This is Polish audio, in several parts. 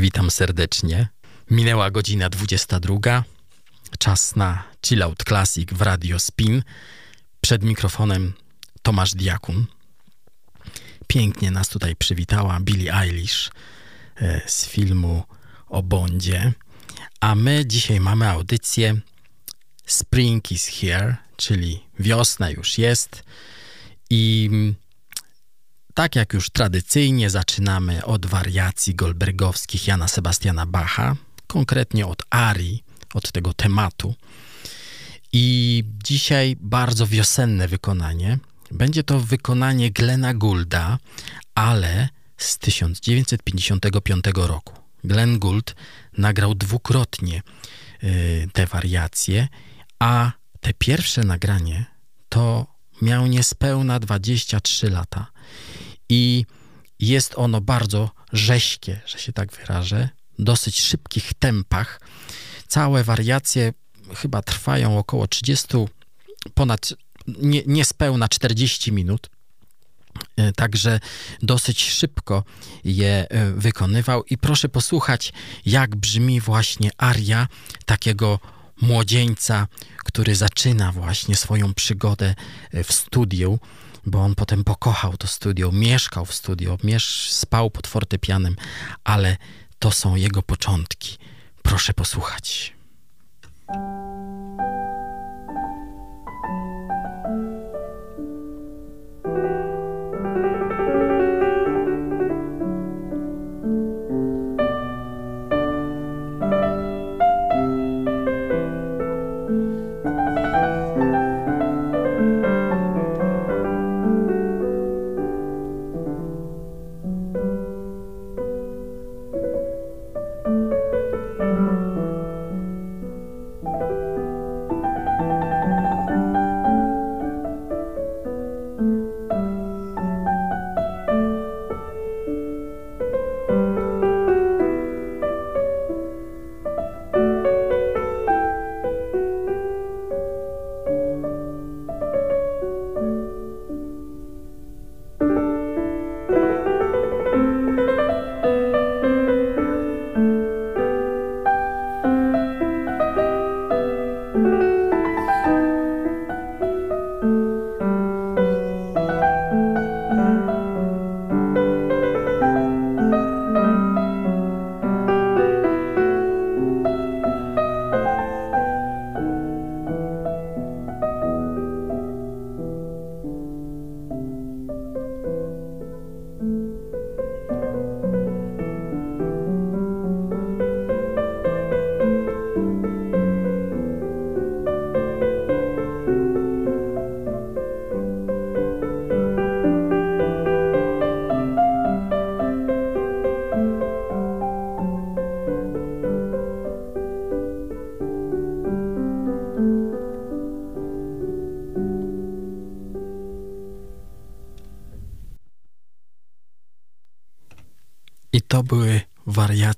Witam serdecznie. Minęła godzina 22. Czas na Chill Out Classic w Radio Spin. Przed mikrofonem Tomasz Diakun. Pięknie nas tutaj przywitała Billie Eilish e, z filmu o Bondzie. A my dzisiaj mamy audycję Spring is here, czyli wiosna już jest i tak jak już tradycyjnie zaczynamy od wariacji goldbergowskich Jana Sebastiana Bacha, konkretnie od arii, od tego tematu. I dzisiaj bardzo wiosenne wykonanie. Będzie to wykonanie Glena Goulda, ale z 1955 roku. Glenn Gould nagrał dwukrotnie y, te wariacje, a te pierwsze nagranie to miał niespełna 23 lata i jest ono bardzo rześkie, że się tak wyrażę, dosyć szybkich tempach. Całe wariacje chyba trwają około 30, ponad nie, niespełna 40 minut. E, także dosyć szybko je e, wykonywał i proszę posłuchać, jak brzmi właśnie aria takiego młodzieńca, który zaczyna właśnie swoją przygodę e, w studiu bo on potem pokochał to studio, mieszkał w studio, miesz, spał pod fortepianem, ale to są jego początki. Proszę posłuchać.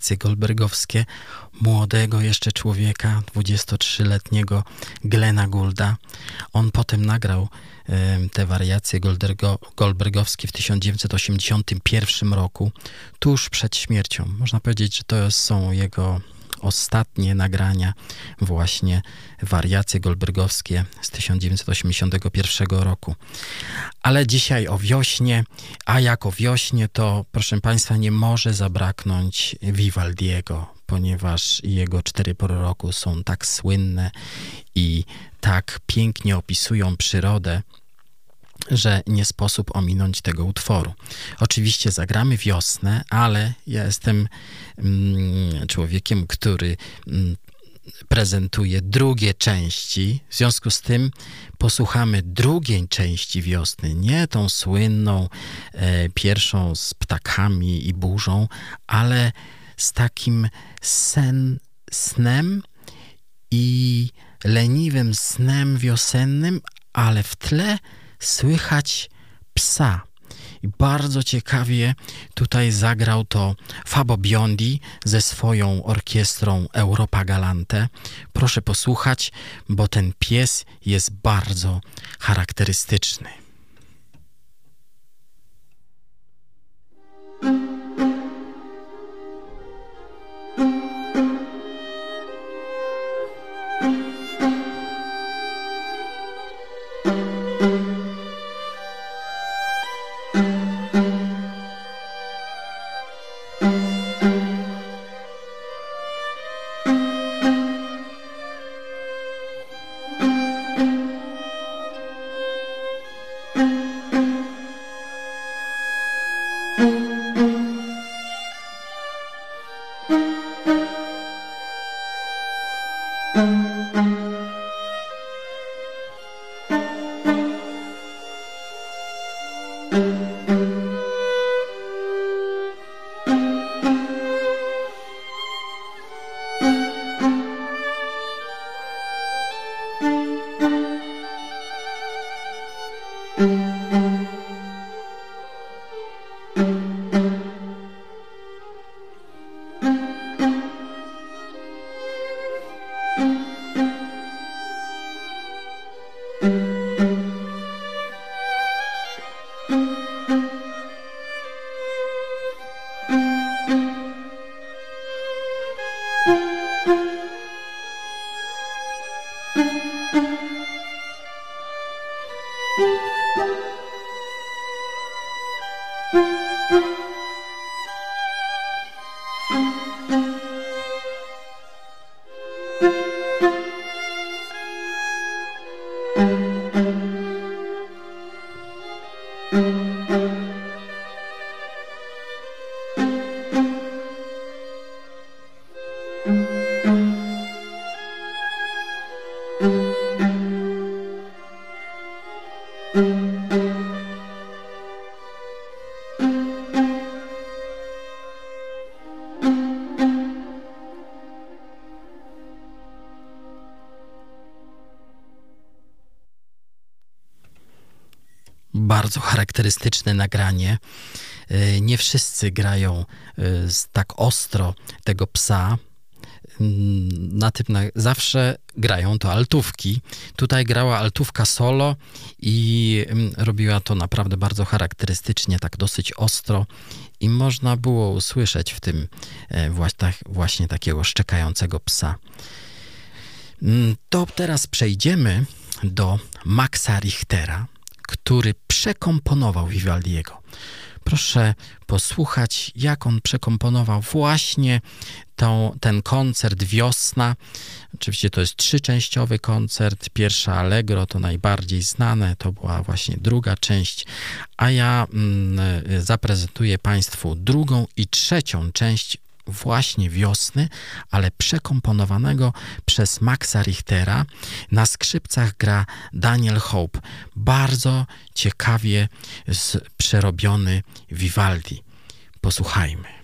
Wariacje goldbergowskie młodego jeszcze człowieka, 23-letniego Glena Goulda. On potem nagrał te wariacje goldbergowskie w 1981 roku, tuż przed śmiercią. Można powiedzieć, że to są jego ostatnie nagrania, właśnie wariacje goldbergowskie z 1981 roku. Ale dzisiaj o wiośnie, a jak o wiośnie, to proszę Państwa, nie może zabraknąć Vivaldiego, ponieważ jego cztery pory roku są tak słynne i tak pięknie opisują przyrodę, że nie sposób ominąć tego utworu. Oczywiście zagramy wiosnę, ale ja jestem mm, człowiekiem, który mm, prezentuje drugie części. W związku z tym posłuchamy drugiej części wiosny, nie tą słynną e, pierwszą z ptakami i burzą, ale z takim sen, snem i leniwym snem wiosennym, ale w tle słychać psa. I bardzo ciekawie tutaj zagrał to Fabo Biondi ze swoją orkiestrą Europa Galante. Proszę posłuchać, bo ten pies jest bardzo charakterystyczny. Charakterystyczne nagranie. E, nie wszyscy grają e, tak ostro tego psa. Mm, na tym na, zawsze grają to altówki. Tutaj grała altówka solo i mm, robiła to naprawdę bardzo charakterystycznie, tak dosyć ostro i można było usłyszeć w tym e, właśnie, tak, właśnie takiego szczekającego psa. Mm, to teraz przejdziemy do Maxa Richtera, który przekomponował Vivaldiego. Proszę posłuchać, jak on przekomponował właśnie tą, ten koncert Wiosna. Oczywiście to jest trzyczęściowy koncert. Pierwsza Allegro to najbardziej znane, to była właśnie druga część, a ja mm, zaprezentuję Państwu drugą i trzecią część właśnie wiosny, ale przekomponowanego przez Maxa Richtera. Na skrzypcach gra Daniel Hope. Bardzo ciekawie przerobiony Vivaldi. Posłuchajmy.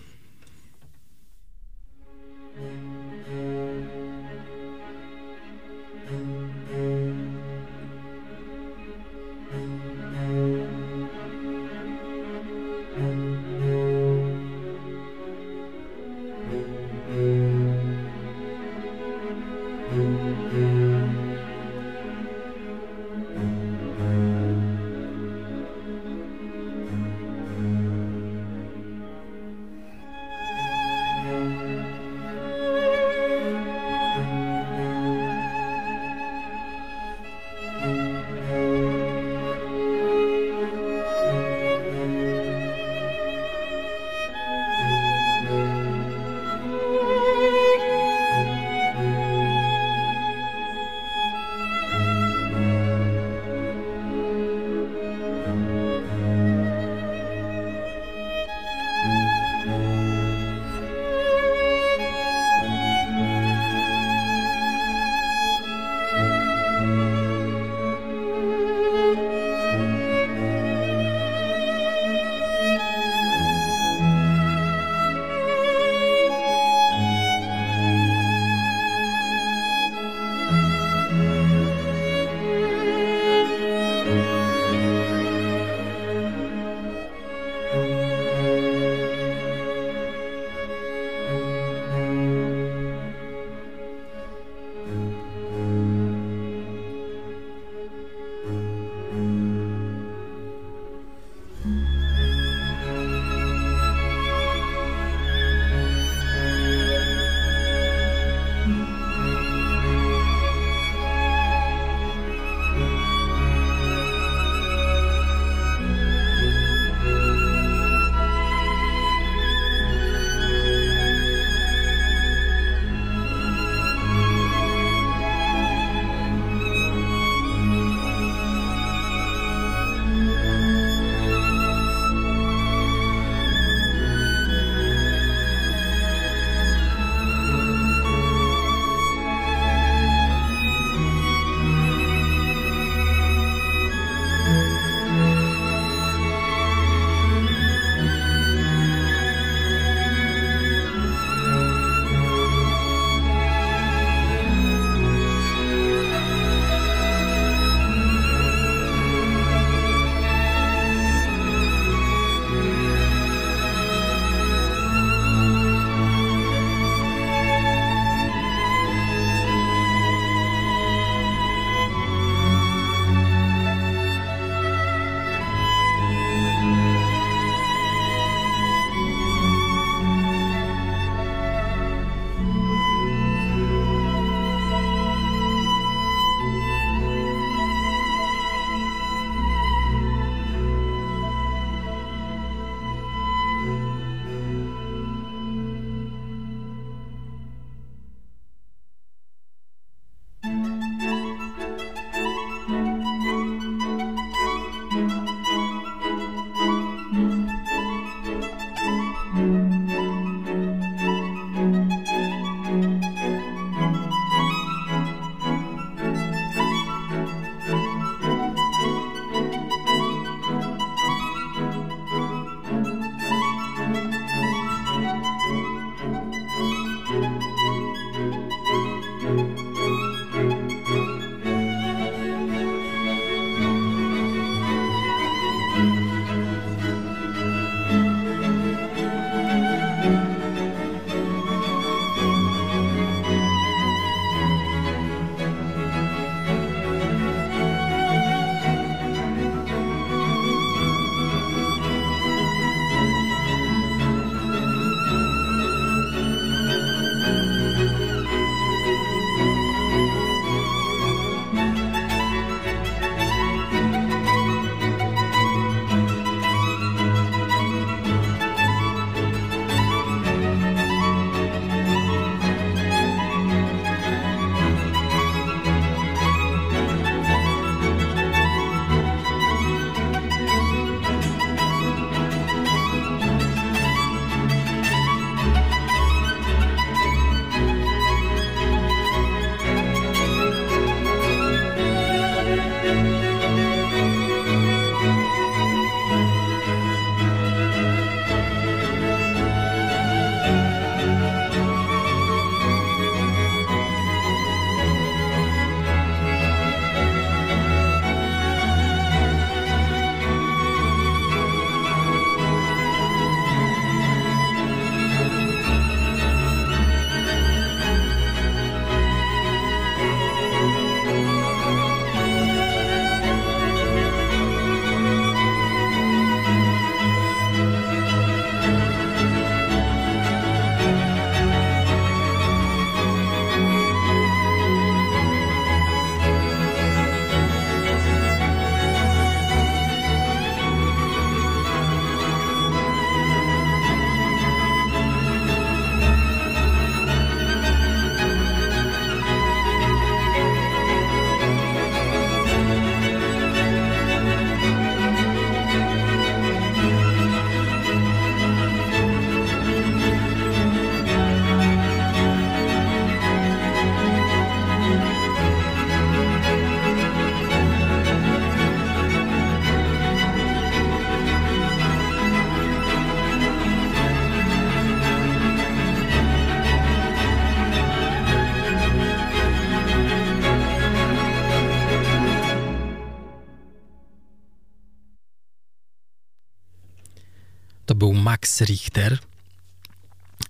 Max Richter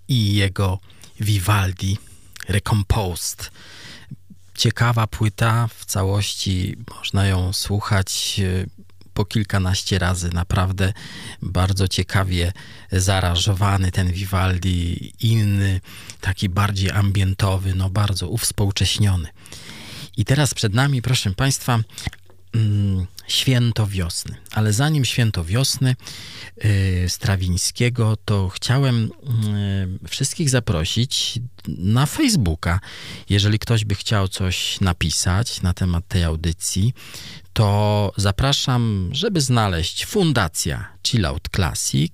i jego Vivaldi Recomposed. Ciekawa płyta, w całości można ją słuchać e, po kilkanaście razy. Naprawdę bardzo ciekawie zaaranżowany ten Vivaldi, inny, taki bardziej ambientowy, no bardzo uwspółcześniony. I teraz przed nami, proszę Państwa, święto wiosny. Ale zanim święto wiosny yy, Strawińskiego, to chciałem yy, wszystkich zaprosić na Facebooka. Jeżeli ktoś by chciał coś napisać na temat tej audycji, to zapraszam, żeby znaleźć Fundacja Chillout Classic,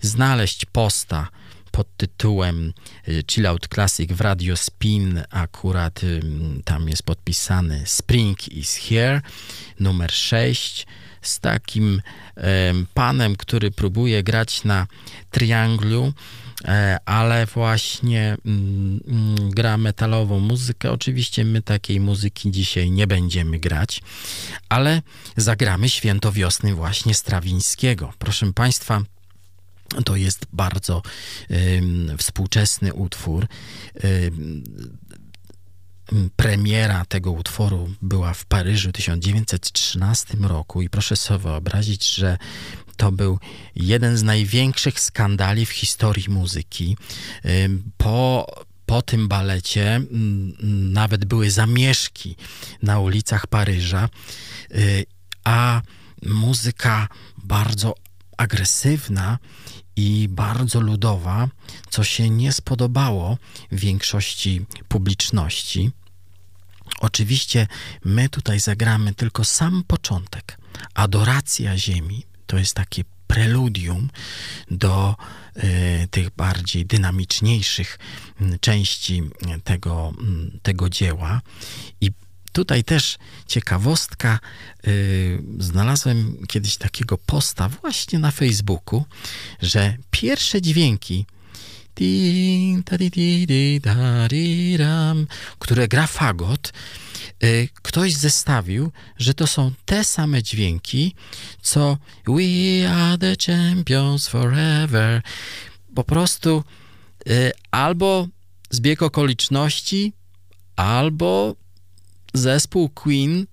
znaleźć posta pod tytułem y, Chill Out Classic w Radio Spin. Akurat tam jest podpisany Spring is Here, numer 6 z takim panem, który próbuje grać na trianglu, e, ale właśnie gra metalową muzykę. Oczywiście my takiej muzyki dzisiaj nie będziemy grać, ale zagramy Święto Wiosny właśnie Strawińskiego. Proszę Państwa, to jest bardzo y, współczesny utwór. Y, premiera tego utworu była w Paryżu w 1913 roku i proszę sobie wyobrazić, że to był jeden z największych skandali w historii muzyki. Po, po tym balecie nawet były zamieszki na ulicach Paryża, y, a muzyka bardzo agresywna i bardzo ludowa, co się nie spodobało większości publiczności. Oczywiście my tutaj zagramy tylko sam początek. Adoracja Ziemi to jest takie preludium do y, tych bardziej dynamiczniejszych y, części tego, y, tego dzieła. I Tutaj też ciekawostka. Yy, znalazłem kiedyś takiego posta właśnie na Facebooku, że pierwsze dźwięki, które gra fagot, yy, ktoś zestawił, że to są te same dźwięki, co We are the champions forever. Po prostu yy, albo zbieg okoliczności, albo zespół Queen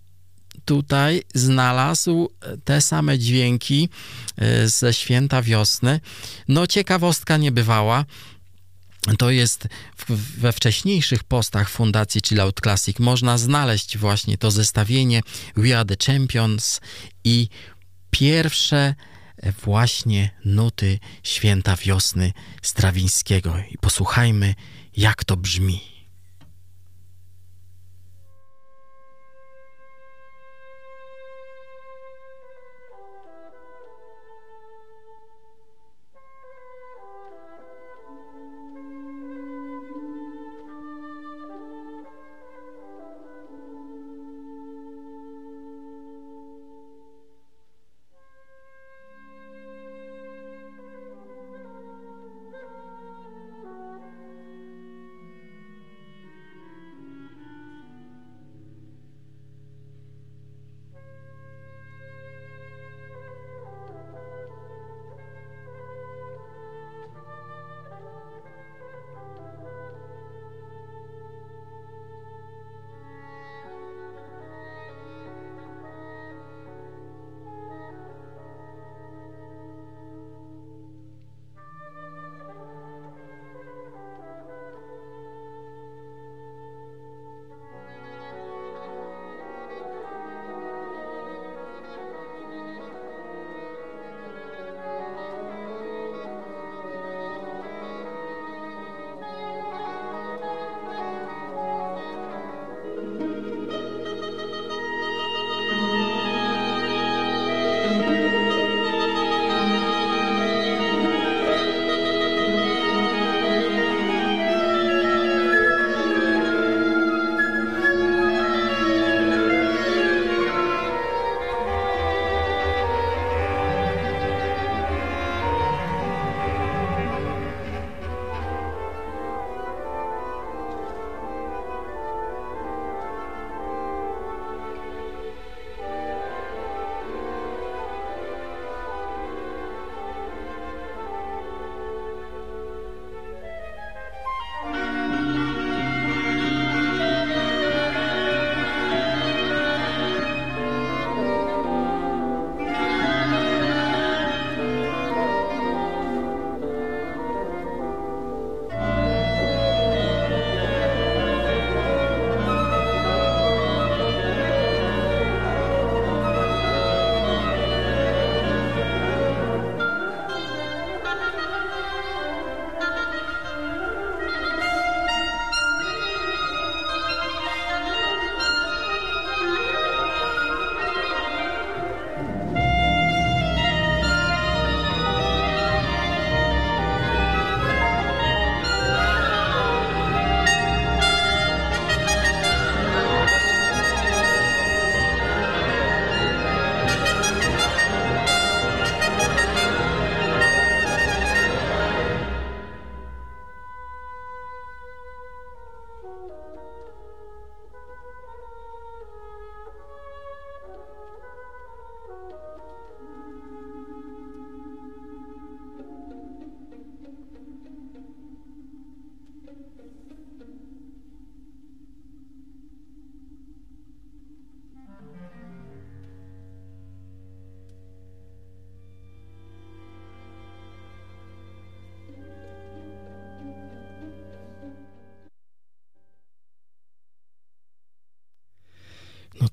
tutaj znalazł te same dźwięki e, ze święta wiosny. No, ciekawostka niebywała. To jest we wcześniejszych postach Fundacji Chill Out Classic można znaleźć właśnie to zestawienie We Are the Champions i pierwsze właśnie nuty święta wiosny Strawińskiego. I posłuchajmy, jak to brzmi.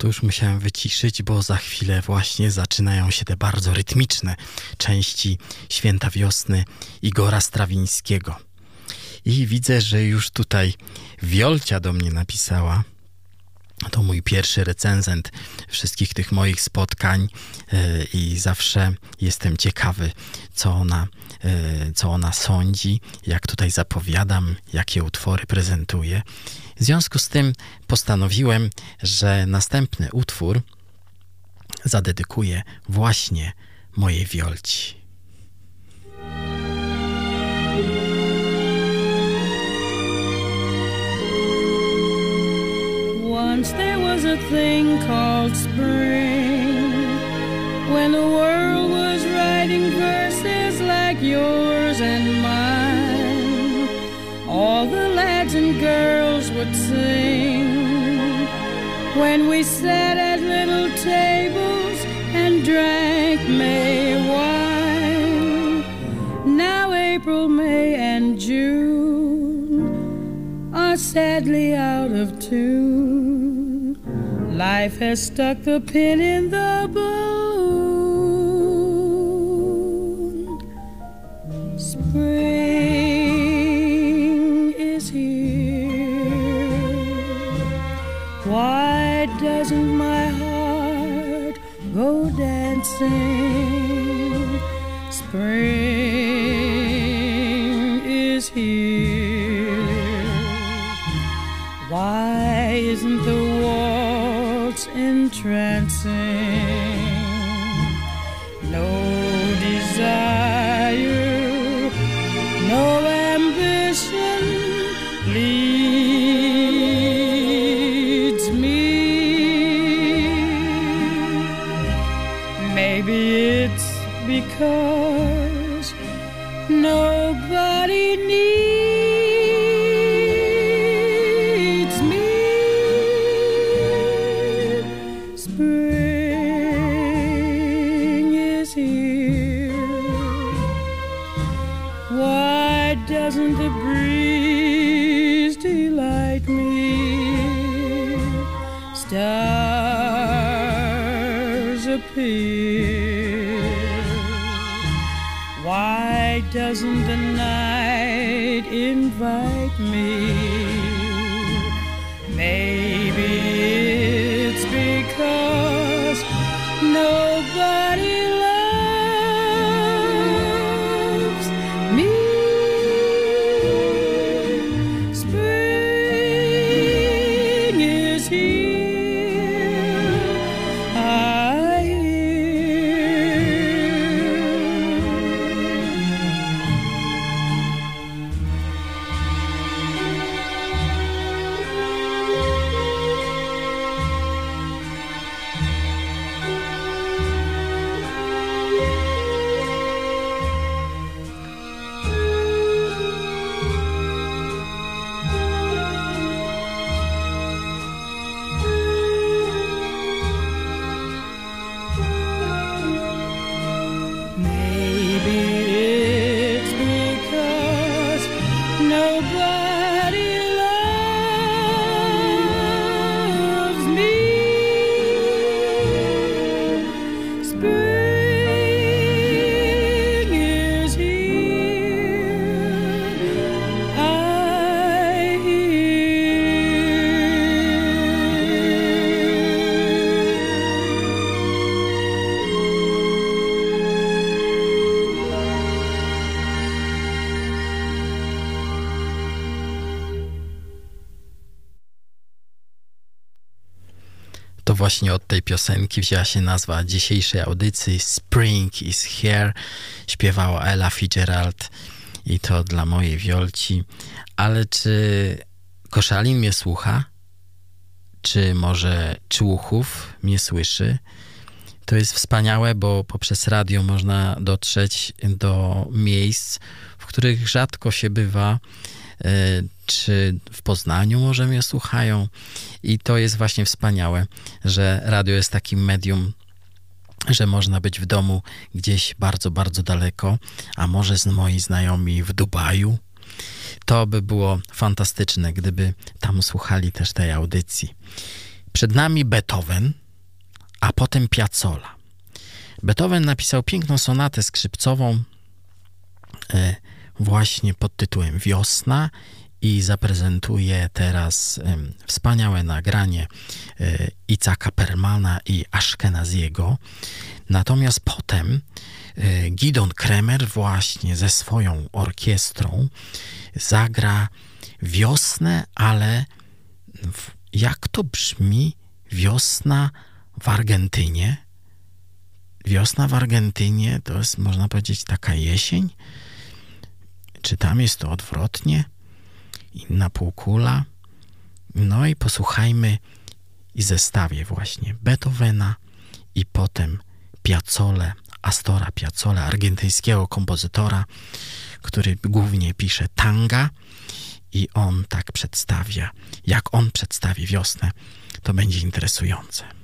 To już musiałem wyciszyć, bo za chwilę właśnie zaczynają się te bardzo rytmiczne części Święta Wiosny Igora Strawińskiego. I widzę, że już tutaj Wiolcia do mnie napisała. To mój pierwszy recenzent wszystkich tych moich spotkań yy, i zawsze jestem ciekawy, co ona, yy, co ona sądzi, jak tutaj zapowiadam, jakie utwory prezentuję. W związku z tym postanowiłem, że następny utwór zadedykuję właśnie mojej Wiolci. Once there was a thing called spring when the world was writing verses like yours and mine. All the lads and girls would sing when we sat at little tables and drank May wine. Now April, May, and June are sadly out of tune. Life has stuck the pin in the balloon. Spring is here. Why doesn't my heart go dancing? Spring is here. Nobody właśnie od tej piosenki wzięła się nazwa dzisiejszej audycji Spring is Here. Śpiewała Ella Fitzgerald i to dla mojej Wiolci. Ale czy Koszalin mnie słucha? Czy może Człuchów mnie słyszy? To jest wspaniałe, bo poprzez radio można dotrzeć do miejsc, w których rzadko się bywa. E, Czy w Poznaniu może mnie słuchają? I to jest właśnie wspaniałe, że radio jest takim medium, że można być w domu gdzieś bardzo, bardzo daleko, a może z moi znajomi w Dubaju. To by było fantastyczne, gdyby tam słuchali też tej audycji. Przed nami Beethoven, a potem Piazzolla. Beethoven napisał piękną sonatę skrzypcową e, właśnie pod tytułem Wiosna i zaprezentuje teraz wspaniałe nagranie e, Icaka Permana i Ashkenaziego. Natomiast potem e, Gidon Kremer właśnie ze swoją orkiestrą zagra wiosnę, ale jak to brzmi wiosna w Argentynie? Wiosna w Argentynie to jest, można powiedzieć, taka jesień? Czy tam jest to odwrotnie? Inna półkula? No i posłuchajmy i zestawię właśnie Beethovena i potem Piazzole, Astora Piazzolla, argentyńskiego kompozytora, który głównie pisze tanga i on tak przedstawia, jak on przedstawi wiosnę, to będzie interesujące.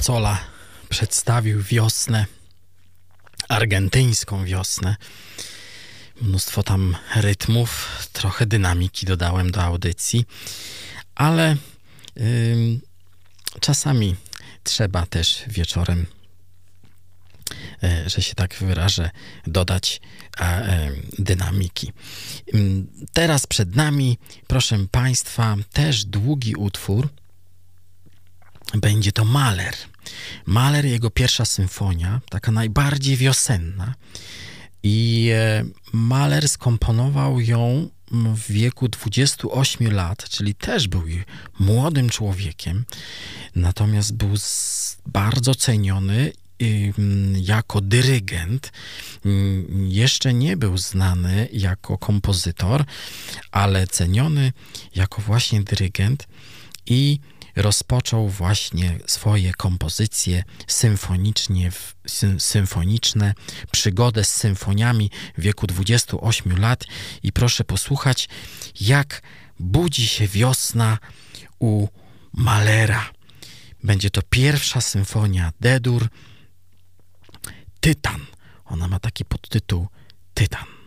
Piazzolla przedstawił wiosnę, argentyńską wiosnę. Mnóstwo tam rytmów, trochę dynamiki dodałem do audycji, ale czasami trzeba też wieczorem E, że się tak wyrażę, dodać e, dynamiki. Mm, teraz przed nami, proszę Państwa, też długi utwór. Będzie to Mahler. Mahler, jego pierwsza symfonia, taka najbardziej wiosenna. I e, Mahler skomponował ją w wieku 28 lat, czyli też był młodym człowiekiem, natomiast był bardzo ceniony jako dyrygent. Jeszcze nie był znany jako kompozytor, ale ceniony jako właśnie dyrygent i rozpoczął właśnie swoje kompozycje symfonicznie, symfoniczne, przygodę z symfoniami w wieku 28 lat i proszę posłuchać, jak budzi się wiosna u Malera. Będzie to pierwsza symfonia D-dur, Tytan. Ona ma taki podtytuł Tytan.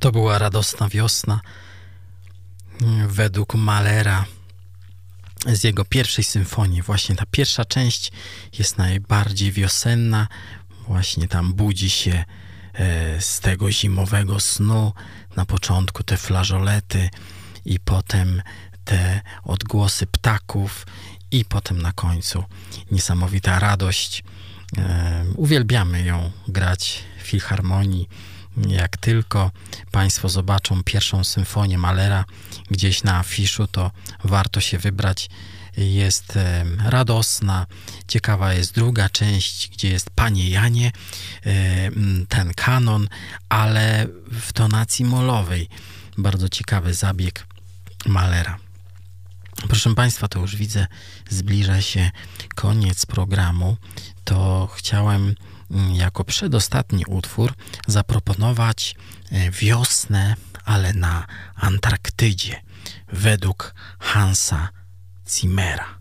To była radosna wiosna. Według Malera z jego pierwszej symfonii, właśnie ta pierwsza część jest najbardziej wiosenna. Właśnie tam budzi się e, z tego zimowego snu. Na początku te flażolety i potem te odgłosy ptaków i potem na końcu niesamowita radość. E, uwielbiamy ją grać w filharmonii. Jak tylko Państwo zobaczą pierwszą symfonię Malera gdzieś na afiszu, to warto się wybrać. Jest radosna. Ciekawa jest druga część, gdzie jest Panie Janie, ten kanon, ale w tonacji molowej. Bardzo ciekawy zabieg Malera. Proszę Państwa, to już widzę, zbliża się koniec programu. To chciałem jako przedostatni utwór zaproponować e, wiosnę, ale na Antarktydzie, według Hansa Zimmera.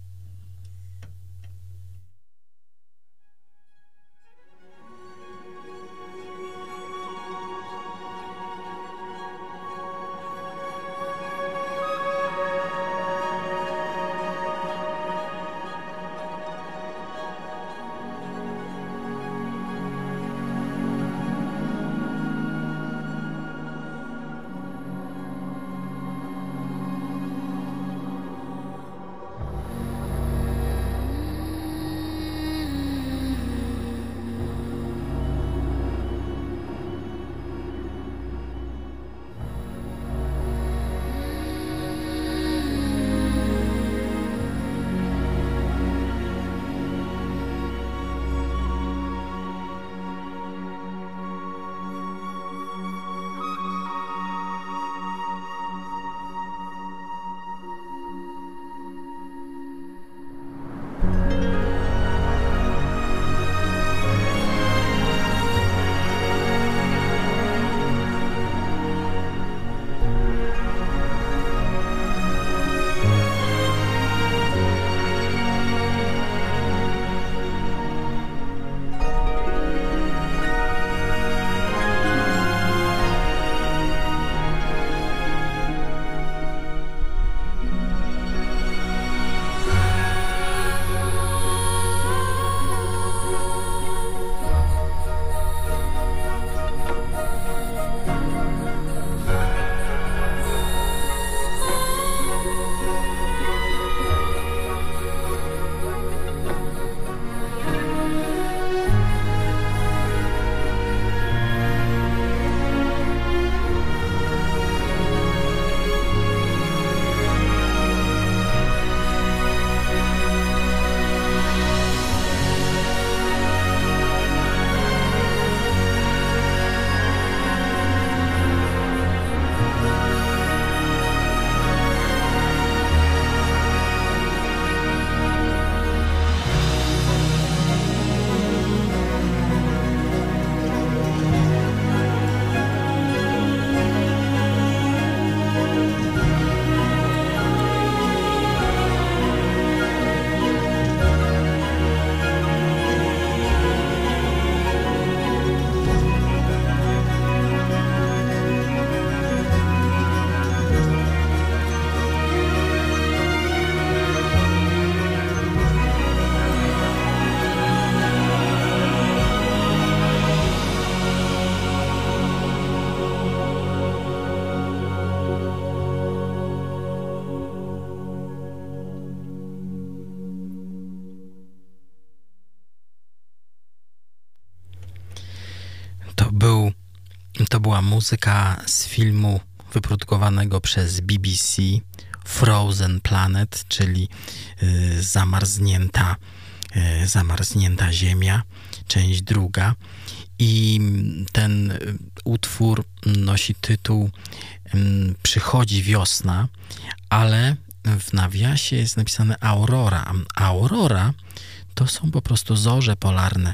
Była muzyka z filmu wyprodukowanego przez BBC Frozen Planet, czyli y, zamarznięta, y, zamarznięta Ziemia, część druga. I ten y, utwór nosi tytuł Przychodzi wiosna, ale w nawiasie jest napisane Aurora. Aurora to są po prostu zorze polarne.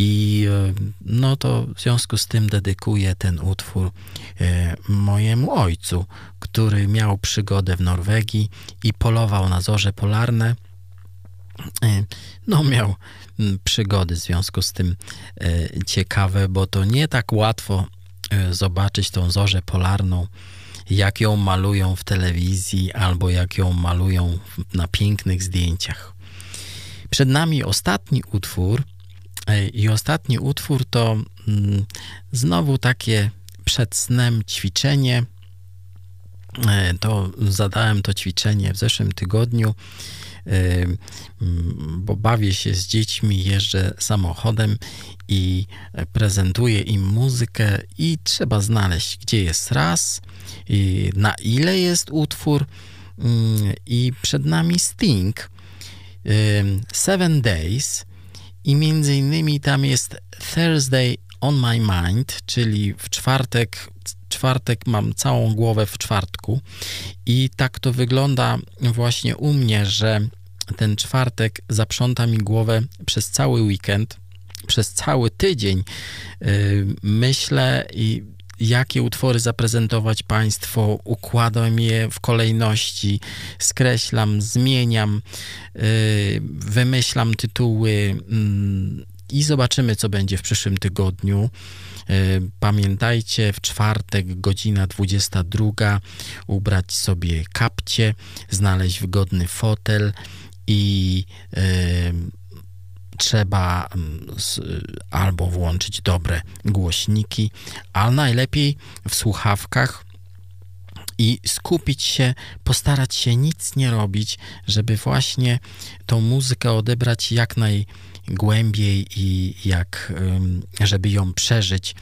I e, no to w związku z tym dedykuję ten utwór e, mojemu ojcu, który miał przygodę w Norwegii i polował na zorze polarne. E, no, miał przygody w związku z tym ciekawe, bo to nie tak łatwo zobaczyć tą zorzę polarną, jak ją malują w telewizji albo jak ją malują na pięknych zdjęciach. Przed nami ostatni utwór. E, I ostatni utwór to mm, znowu takie przed snem ćwiczenie. E, to zadałem to ćwiczenie w zeszłym tygodniu, e, bo bawię się z dziećmi, jeżdżę samochodem i prezentuję im muzykę i trzeba znaleźć, gdzie jest raz, na ile jest utwór mm, i przed nami Sting Seven Days i między innymi tam jest Thursday on my mind, czyli w czwartek, czwartek mam całą głowę w czwartku i tak to wygląda właśnie u mnie, że ten czwartek zaprząta mi głowę przez cały weekend, przez cały tydzień. Yy, myślę i jakie utwory zaprezentować Państwu, układam je w kolejności, skreślam, zmieniam, yy, wymyślam tytuły mm, i zobaczymy, co będzie w przyszłym tygodniu. Yy, pamiętajcie, w czwartek, godzina 22, ubrać sobie kapcie, znaleźć wygodny fotel i yy, trzeba mm, albo włączyć dobre głośniki, a najlepiej w słuchawkach i skupić się, postarać się nic nie robić, żeby właśnie tą muzykę odebrać jak najgłębiej i jak, żeby ją przeżyć,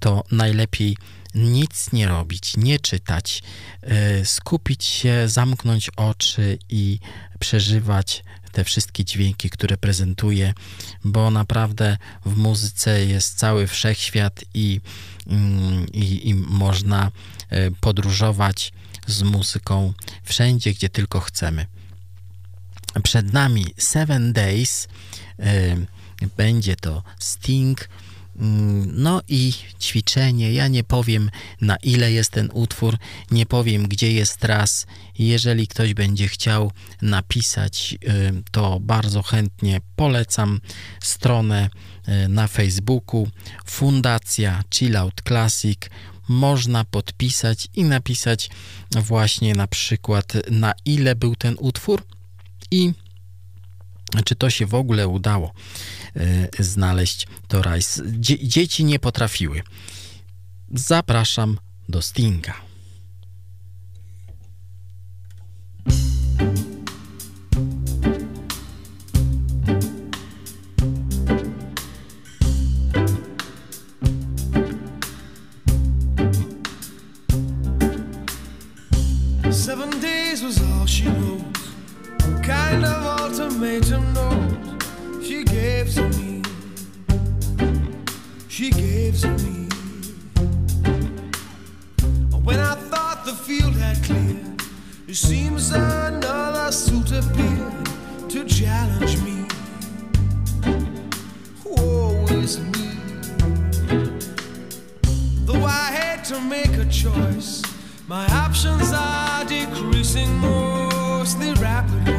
to najlepiej nic nie robić, nie czytać, e, skupić się, zamknąć oczy i przeżywać te wszystkie dźwięki, które prezentuje, bo naprawdę w muzyce jest cały wszechświat i, mm, i, i można e, podróżować z muzyką wszędzie, gdzie tylko chcemy. Przed nami Seven Days, e, będzie to Sting, no i ćwiczenie. Ja nie powiem na ile jest ten utwór, nie powiem gdzie jest raz. Jeżeli ktoś będzie chciał napisać, y, to bardzo chętnie polecam stronę y, na Facebooku Fundacja Chillout Classic. Można podpisać i napisać właśnie na przykład na ile był ten utwór i czy to się w ogóle udało znaleźć to rajs. Dzie dzieci nie potrafiły. Zapraszam do Stinga. Choice, my options are decreasing mostly rapidly.